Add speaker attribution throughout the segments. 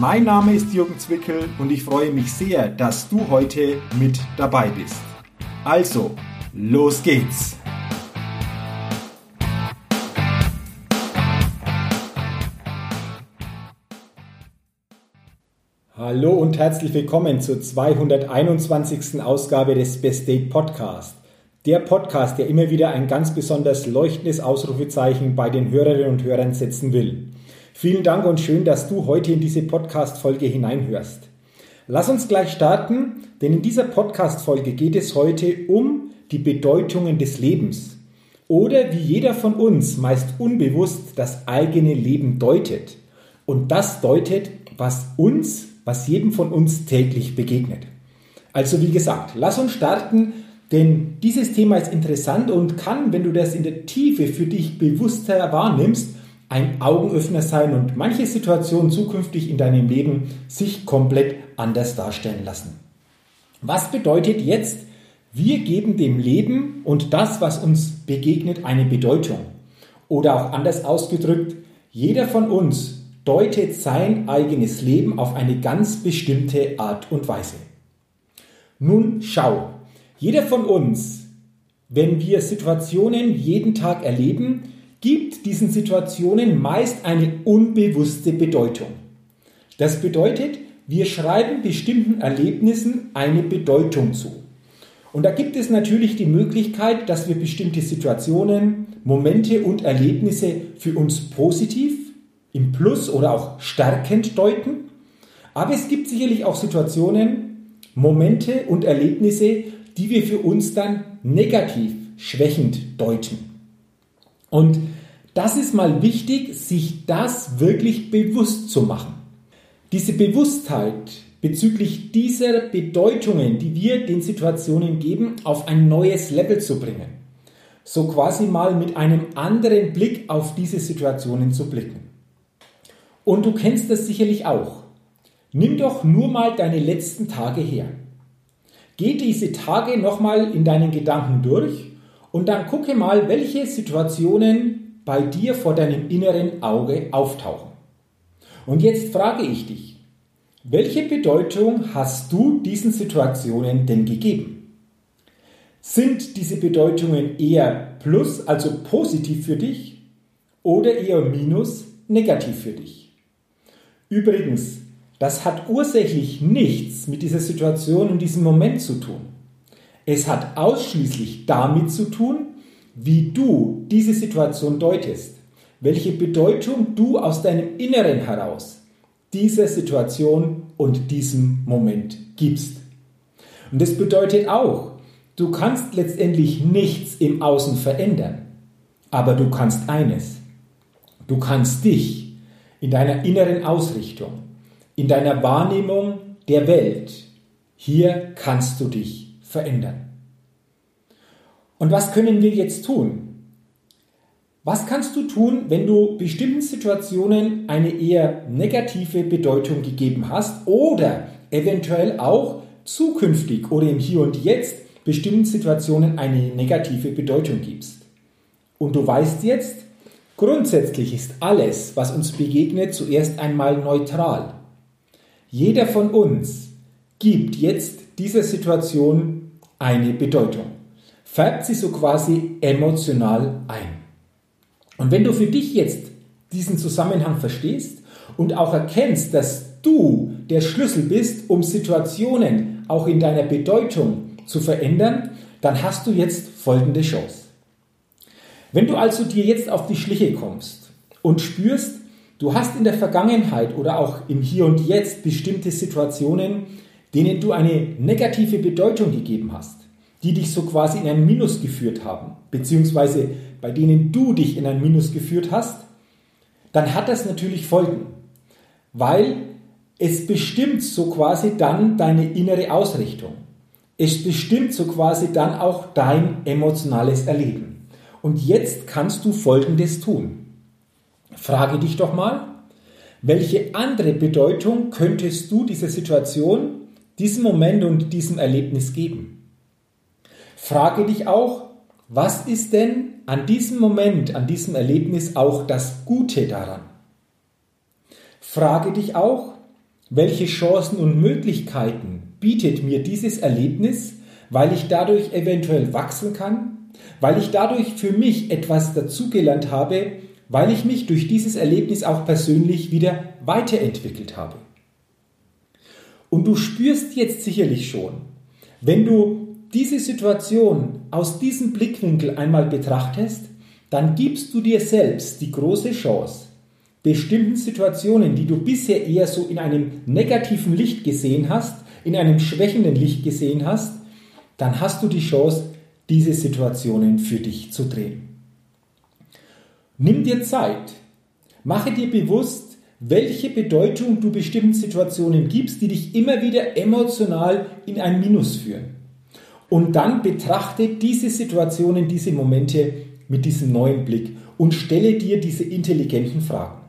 Speaker 1: Mein Name ist Jürgen Zwickel und ich freue mich sehr, dass du heute mit dabei bist. Also, los geht's! Hallo und herzlich willkommen zur 221. Ausgabe des Best Date Podcast. Der Podcast, der immer wieder ein ganz besonders leuchtendes Ausrufezeichen bei den Hörerinnen und Hörern setzen will. Vielen Dank und schön, dass du heute in diese Podcast-Folge hineinhörst. Lass uns gleich starten, denn in dieser Podcast-Folge geht es heute um die Bedeutungen des Lebens oder wie jeder von uns meist unbewusst das eigene Leben deutet. Und das deutet, was uns, was jedem von uns täglich begegnet. Also wie gesagt, lass uns starten, denn dieses Thema ist interessant und kann, wenn du das in der Tiefe für dich bewusster wahrnimmst, ein Augenöffner sein und manche Situationen zukünftig in deinem Leben sich komplett anders darstellen lassen. Was bedeutet jetzt, wir geben dem Leben und das, was uns begegnet, eine Bedeutung? Oder auch anders ausgedrückt, jeder von uns deutet sein eigenes Leben auf eine ganz bestimmte Art und Weise. Nun schau, jeder von uns, wenn wir Situationen jeden Tag erleben, gibt diesen Situationen meist eine unbewusste Bedeutung. Das bedeutet, wir schreiben bestimmten Erlebnissen eine Bedeutung zu. Und da gibt es natürlich die Möglichkeit, dass wir bestimmte Situationen, Momente und Erlebnisse für uns positiv, im Plus oder auch stärkend deuten. Aber es gibt sicherlich auch Situationen, Momente und Erlebnisse, die wir für uns dann negativ, schwächend deuten. Und das ist mal wichtig, sich das wirklich bewusst zu machen. Diese Bewusstheit bezüglich dieser Bedeutungen, die wir den Situationen geben, auf ein neues Level zu bringen. So quasi mal mit einem anderen Blick auf diese Situationen zu blicken. Und du kennst das sicherlich auch. Nimm doch nur mal deine letzten Tage her. Geh diese Tage nochmal in deinen Gedanken durch und dann gucke mal, welche Situationen bei dir vor deinem inneren Auge auftauchen. Und jetzt frage ich dich, welche Bedeutung hast du diesen Situationen denn gegeben? Sind diese Bedeutungen eher plus, also positiv für dich, oder eher minus, negativ für dich? Übrigens, das hat ursächlich nichts mit dieser Situation und diesem Moment zu tun. Es hat ausschließlich damit zu tun, wie du diese Situation deutest, welche Bedeutung du aus deinem Inneren heraus dieser Situation und diesem Moment gibst. Und das bedeutet auch, du kannst letztendlich nichts im Außen verändern, aber du kannst eines. Du kannst dich in deiner inneren Ausrichtung, in deiner Wahrnehmung der Welt, hier kannst du dich verändern. Und was können wir jetzt tun? Was kannst du tun, wenn du bestimmten Situationen eine eher negative Bedeutung gegeben hast oder eventuell auch zukünftig oder im Hier und Jetzt bestimmten Situationen eine negative Bedeutung gibst? Und du weißt jetzt, grundsätzlich ist alles, was uns begegnet, zuerst einmal neutral. Jeder von uns gibt jetzt dieser Situation eine Bedeutung, färbt sie so quasi emotional ein. Und wenn du für dich jetzt diesen Zusammenhang verstehst und auch erkennst, dass du der Schlüssel bist, um Situationen auch in deiner Bedeutung zu verändern, dann hast du jetzt folgende Chance. Wenn du also dir jetzt auf die Schliche kommst und spürst, du hast in der Vergangenheit oder auch im Hier und Jetzt bestimmte Situationen, denen du eine negative Bedeutung gegeben hast, die dich so quasi in ein Minus geführt haben, beziehungsweise bei denen du dich in ein Minus geführt hast, dann hat das natürlich Folgen, weil es bestimmt so quasi dann deine innere Ausrichtung. Es bestimmt so quasi dann auch dein emotionales Erleben. Und jetzt kannst du Folgendes tun. Frage dich doch mal, welche andere Bedeutung könntest du dieser Situation, diesem Moment und diesem Erlebnis geben? Frage dich auch, was ist denn an diesem Moment, an diesem Erlebnis auch das Gute daran? Frage dich auch, welche Chancen und Möglichkeiten bietet mir dieses Erlebnis, weil ich dadurch eventuell wachsen kann, weil ich dadurch für mich etwas dazugelernt habe, weil ich mich durch dieses Erlebnis auch persönlich wieder weiterentwickelt habe. Und du spürst jetzt sicherlich schon, wenn du diese Situation aus diesem Blickwinkel einmal betrachtest, dann gibst du dir selbst die große Chance, bestimmten Situationen, die du bisher eher so in einem negativen Licht gesehen hast, in einem schwächenden Licht gesehen hast, dann hast du die Chance, diese Situationen für dich zu drehen. Nimm dir Zeit, mache dir bewusst, welche Bedeutung du bestimmten Situationen gibst, die dich immer wieder emotional in ein Minus führen. Und dann betrachte diese Situationen, diese Momente mit diesem neuen Blick und stelle dir diese intelligenten Fragen.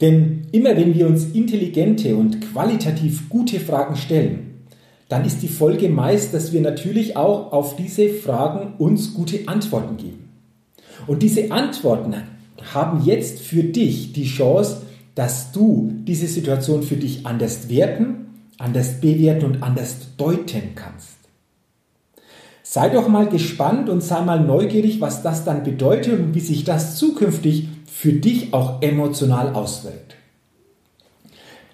Speaker 1: Denn immer wenn wir uns intelligente und qualitativ gute Fragen stellen, dann ist die Folge meist, dass wir natürlich auch auf diese Fragen uns gute Antworten geben. Und diese Antworten haben jetzt für dich die Chance, dass du diese Situation für dich anders werten, anders bewerten und anders deuten kannst. Sei doch mal gespannt und sei mal neugierig, was das dann bedeutet und wie sich das zukünftig für dich auch emotional auswirkt.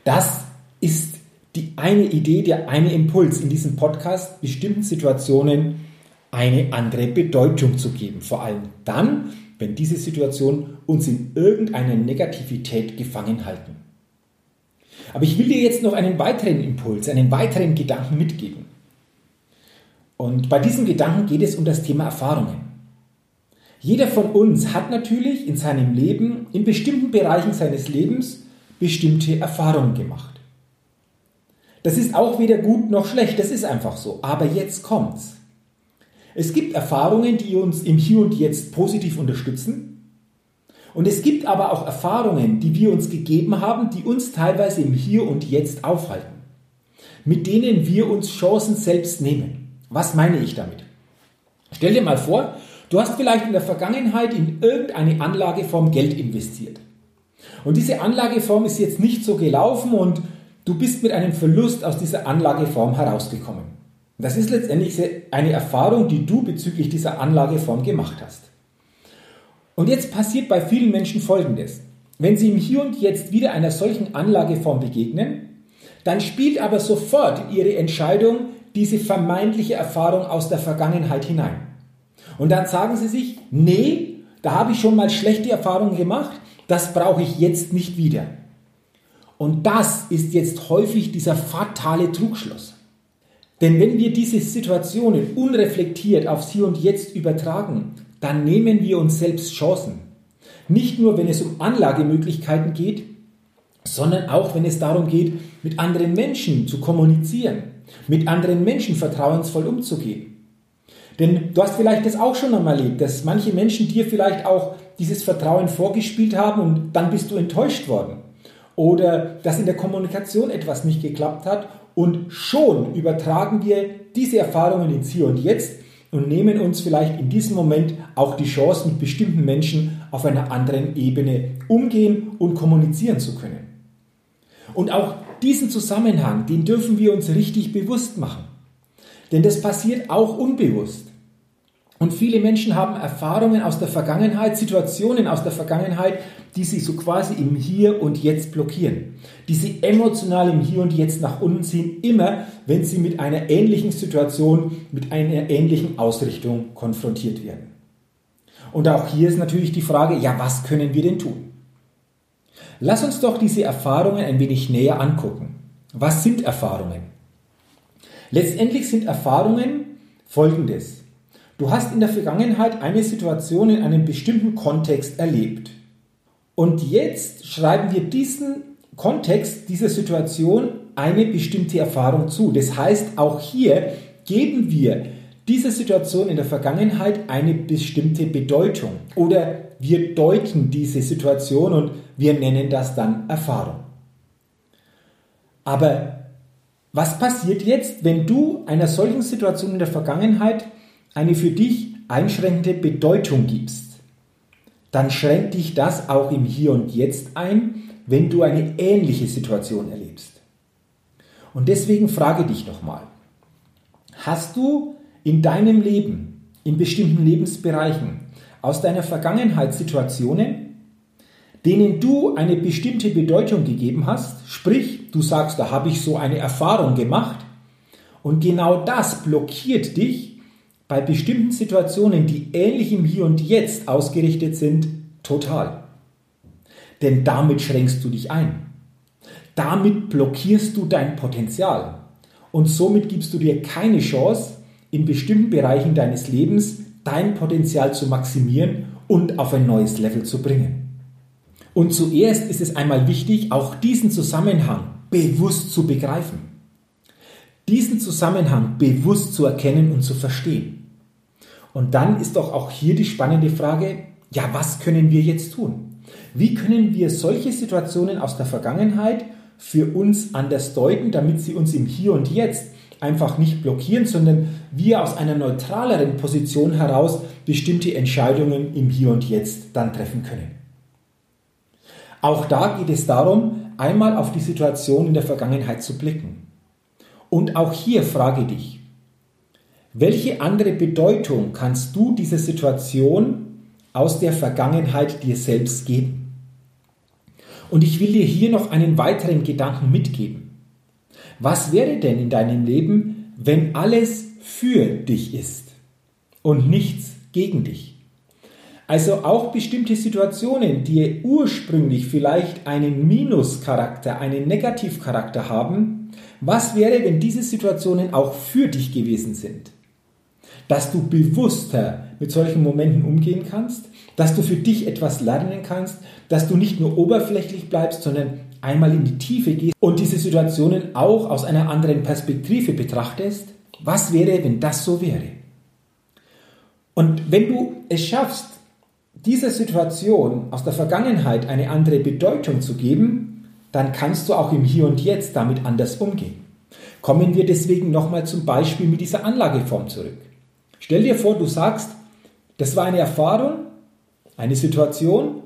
Speaker 1: Das ist die eine Idee, der eine Impuls in diesem Podcast, bestimmten Situationen eine andere Bedeutung zu geben. Vor allem dann, wenn diese Situationen uns in irgendeiner Negativität gefangen halten. Aber ich will dir jetzt noch einen weiteren Impuls, einen weiteren Gedanken mitgeben. Und bei diesem Gedanken geht es um das Thema Erfahrungen. Jeder von uns hat natürlich in seinem Leben, in bestimmten Bereichen seines Lebens, bestimmte Erfahrungen gemacht. Das ist auch weder gut noch schlecht, das ist einfach so. Aber jetzt kommt's. Es gibt Erfahrungen, die uns im Hier und Jetzt positiv unterstützen. Und es gibt aber auch Erfahrungen, die wir uns gegeben haben, die uns teilweise im Hier und Jetzt aufhalten. Mit denen wir uns Chancen selbst nehmen. Was meine ich damit? Stell dir mal vor, Du hast vielleicht in der Vergangenheit in irgendeine Anlageform Geld investiert. Und diese Anlageform ist jetzt nicht so gelaufen und du bist mit einem Verlust aus dieser Anlageform herausgekommen. Das ist letztendlich eine Erfahrung, die du bezüglich dieser Anlageform gemacht hast. Und jetzt passiert bei vielen Menschen Folgendes. Wenn sie im Hier und Jetzt wieder einer solchen Anlageform begegnen, dann spielt aber sofort ihre Entscheidung diese vermeintliche Erfahrung aus der Vergangenheit hinein. Und dann sagen sie sich, nee, da habe ich schon mal schlechte Erfahrungen gemacht, das brauche ich jetzt nicht wieder. Und das ist jetzt häufig dieser fatale Trugschluss. Denn wenn wir diese Situationen unreflektiert aufs Hier und Jetzt übertragen, dann nehmen wir uns selbst Chancen. Nicht nur, wenn es um Anlagemöglichkeiten geht, sondern auch, wenn es darum geht, mit anderen Menschen zu kommunizieren, mit anderen Menschen vertrauensvoll umzugehen. Denn du hast vielleicht das auch schon einmal erlebt, dass manche Menschen dir vielleicht auch dieses Vertrauen vorgespielt haben und dann bist du enttäuscht worden. Oder dass in der Kommunikation etwas nicht geklappt hat und schon übertragen wir diese Erfahrungen ins Hier und Jetzt und nehmen uns vielleicht in diesem Moment auch die Chance, mit bestimmten Menschen auf einer anderen Ebene umgehen und kommunizieren zu können. Und auch diesen Zusammenhang, den dürfen wir uns richtig bewusst machen. Denn das passiert auch unbewusst. Und viele Menschen haben Erfahrungen aus der Vergangenheit, Situationen aus der Vergangenheit, die sie so quasi im Hier und Jetzt blockieren, die sie emotional im Hier und Jetzt nach unten ziehen, immer wenn sie mit einer ähnlichen Situation, mit einer ähnlichen Ausrichtung konfrontiert werden. Und auch hier ist natürlich die Frage, ja, was können wir denn tun? Lass uns doch diese Erfahrungen ein wenig näher angucken. Was sind Erfahrungen? Letztendlich sind Erfahrungen folgendes. Du hast in der Vergangenheit eine Situation in einem bestimmten Kontext erlebt. Und jetzt schreiben wir diesen Kontext, dieser Situation eine bestimmte Erfahrung zu. Das heißt, auch hier geben wir dieser Situation in der Vergangenheit eine bestimmte Bedeutung oder wir deuten diese Situation und wir nennen das dann Erfahrung. Aber was passiert jetzt, wenn du einer solchen Situation in der Vergangenheit eine für dich einschränkende Bedeutung gibst? Dann schränkt dich das auch im Hier und Jetzt ein, wenn du eine ähnliche Situation erlebst. Und deswegen frage dich nochmal, hast du in deinem Leben, in bestimmten Lebensbereichen, aus deiner Vergangenheit Situationen, denen du eine bestimmte Bedeutung gegeben hast, sprich, du sagst, da habe ich so eine Erfahrung gemacht, und genau das blockiert dich bei bestimmten Situationen, die ähnlich im Hier und Jetzt ausgerichtet sind, total. Denn damit schränkst du dich ein. Damit blockierst du dein Potenzial. Und somit gibst du dir keine Chance, in bestimmten Bereichen deines Lebens dein Potenzial zu maximieren und auf ein neues Level zu bringen. Und zuerst ist es einmal wichtig, auch diesen Zusammenhang bewusst zu begreifen. Diesen Zusammenhang bewusst zu erkennen und zu verstehen. Und dann ist doch auch hier die spannende Frage, ja, was können wir jetzt tun? Wie können wir solche Situationen aus der Vergangenheit für uns anders deuten, damit sie uns im Hier und Jetzt einfach nicht blockieren, sondern wir aus einer neutraleren Position heraus bestimmte Entscheidungen im Hier und Jetzt dann treffen können. Auch da geht es darum, einmal auf die Situation in der Vergangenheit zu blicken. Und auch hier frage dich, welche andere Bedeutung kannst du dieser Situation aus der Vergangenheit dir selbst geben? Und ich will dir hier noch einen weiteren Gedanken mitgeben. Was wäre denn in deinem Leben, wenn alles für dich ist und nichts gegen dich? Also auch bestimmte Situationen, die ursprünglich vielleicht einen Minuscharakter, einen Negativcharakter haben, was wäre, wenn diese Situationen auch für dich gewesen sind? Dass du bewusster mit solchen Momenten umgehen kannst, dass du für dich etwas lernen kannst, dass du nicht nur oberflächlich bleibst, sondern einmal in die Tiefe gehst und diese Situationen auch aus einer anderen Perspektive betrachtest. Was wäre, wenn das so wäre? Und wenn du es schaffst, dieser Situation aus der Vergangenheit eine andere Bedeutung zu geben, dann kannst du auch im Hier und Jetzt damit anders umgehen. Kommen wir deswegen nochmal zum Beispiel mit dieser Anlageform zurück. Stell dir vor, du sagst, das war eine Erfahrung, eine Situation,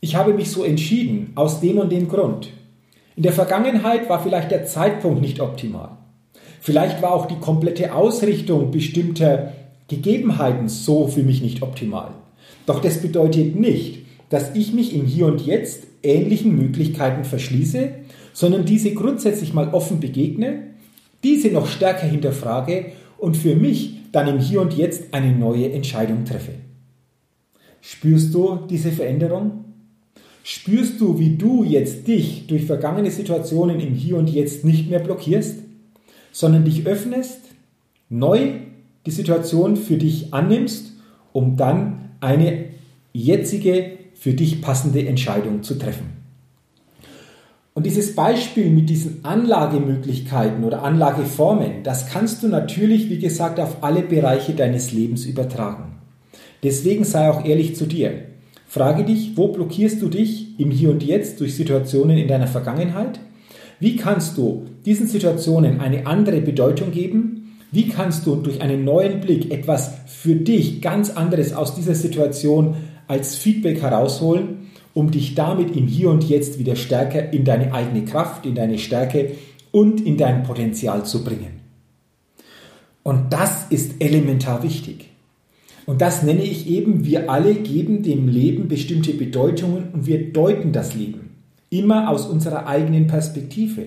Speaker 1: ich habe mich so entschieden, aus dem und dem Grund. In der Vergangenheit war vielleicht der Zeitpunkt nicht optimal. Vielleicht war auch die komplette Ausrichtung bestimmter Gegebenheiten so für mich nicht optimal. Doch das bedeutet nicht, dass ich mich im Hier und Jetzt ähnlichen Möglichkeiten verschließe, sondern diese grundsätzlich mal offen begegne, diese noch stärker hinterfrage und für mich dann im Hier und Jetzt eine neue Entscheidung treffe. Spürst du diese Veränderung? Spürst du, wie du jetzt dich durch vergangene Situationen im Hier und Jetzt nicht mehr blockierst, sondern dich öffnest, neu die Situation für dich annimmst, um dann eine jetzige für dich passende Entscheidung zu treffen. Und dieses Beispiel mit diesen Anlagemöglichkeiten oder Anlageformen, das kannst du natürlich, wie gesagt, auf alle Bereiche deines Lebens übertragen. Deswegen sei auch ehrlich zu dir. Frage dich, wo blockierst du dich im Hier und Jetzt durch Situationen in deiner Vergangenheit? Wie kannst du diesen Situationen eine andere Bedeutung geben wie kannst du durch einen neuen Blick etwas für dich ganz anderes aus dieser Situation als Feedback herausholen, um dich damit im Hier und Jetzt wieder stärker in deine eigene Kraft, in deine Stärke und in dein Potenzial zu bringen? Und das ist elementar wichtig. Und das nenne ich eben, wir alle geben dem Leben bestimmte Bedeutungen und wir deuten das Leben. Immer aus unserer eigenen Perspektive.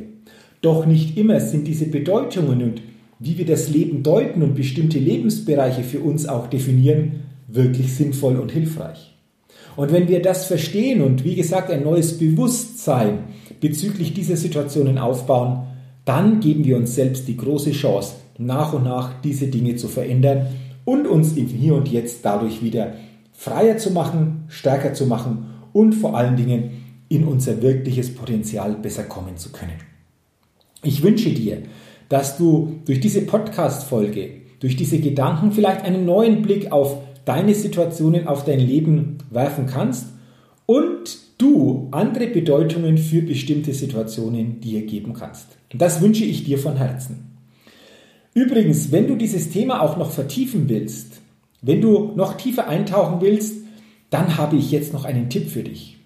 Speaker 1: Doch nicht immer sind diese Bedeutungen und wie wir das Leben deuten und bestimmte Lebensbereiche für uns auch definieren, wirklich sinnvoll und hilfreich. Und wenn wir das verstehen und wie gesagt ein neues Bewusstsein bezüglich dieser Situationen aufbauen, dann geben wir uns selbst die große Chance, nach und nach diese Dinge zu verändern und uns im Hier und Jetzt dadurch wieder freier zu machen, stärker zu machen und vor allen Dingen in unser wirkliches Potenzial besser kommen zu können. Ich wünsche dir, dass du durch diese Podcast-Folge, durch diese Gedanken vielleicht einen neuen Blick auf deine Situationen, auf dein Leben werfen kannst und du andere Bedeutungen für bestimmte Situationen dir geben kannst. Das wünsche ich dir von Herzen. Übrigens, wenn du dieses Thema auch noch vertiefen willst, wenn du noch tiefer eintauchen willst, dann habe ich jetzt noch einen Tipp für dich.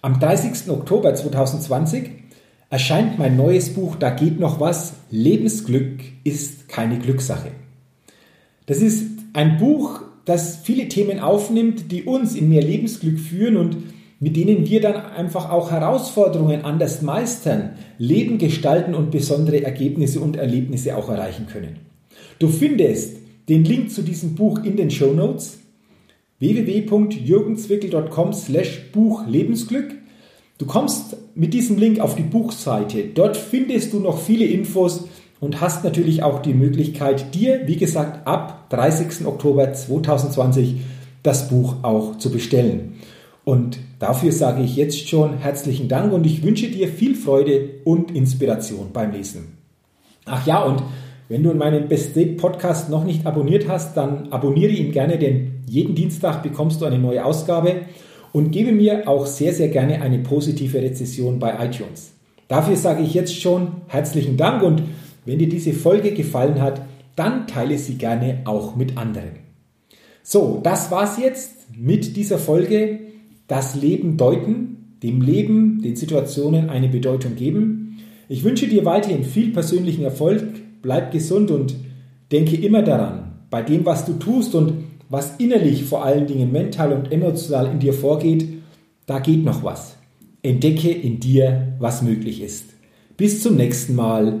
Speaker 1: Am 30. Oktober 2020 erscheint mein neues Buch Da geht noch was. Lebensglück ist keine Glückssache. Das ist ein Buch, das viele Themen aufnimmt, die uns in mehr Lebensglück führen und mit denen wir dann einfach auch Herausforderungen anders meistern, Leben gestalten und besondere Ergebnisse und Erlebnisse auch erreichen können. Du findest den Link zu diesem Buch in den Show Notes www.jürgenzwickel.com slash Buch Lebensglück. Du kommst mit diesem Link auf die Buchseite. Dort findest du noch viele Infos und hast natürlich auch die Möglichkeit, dir, wie gesagt, ab 30. Oktober 2020 das Buch auch zu bestellen. Und dafür sage ich jetzt schon herzlichen Dank und ich wünsche dir viel Freude und Inspiration beim Lesen. Ach ja, und wenn du meinen Best Date Podcast noch nicht abonniert hast, dann abonniere ihn gerne, denn jeden Dienstag bekommst du eine neue Ausgabe und gebe mir auch sehr, sehr gerne eine positive Rezession bei iTunes. Dafür sage ich jetzt schon herzlichen Dank und wenn dir diese Folge gefallen hat, dann teile sie gerne auch mit anderen. So, das war's jetzt mit dieser Folge das Leben deuten, dem Leben, den Situationen eine Bedeutung geben. Ich wünsche dir weiterhin viel persönlichen Erfolg, bleib gesund und denke immer daran, bei dem, was du tust und was innerlich vor allen Dingen mental und emotional in dir vorgeht, da geht noch was. Entdecke in dir, was möglich ist. Bis zum nächsten Mal,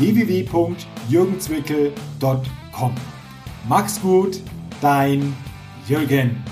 Speaker 1: www.jürgenzwickel.com. Mach's gut, dein Jürgen.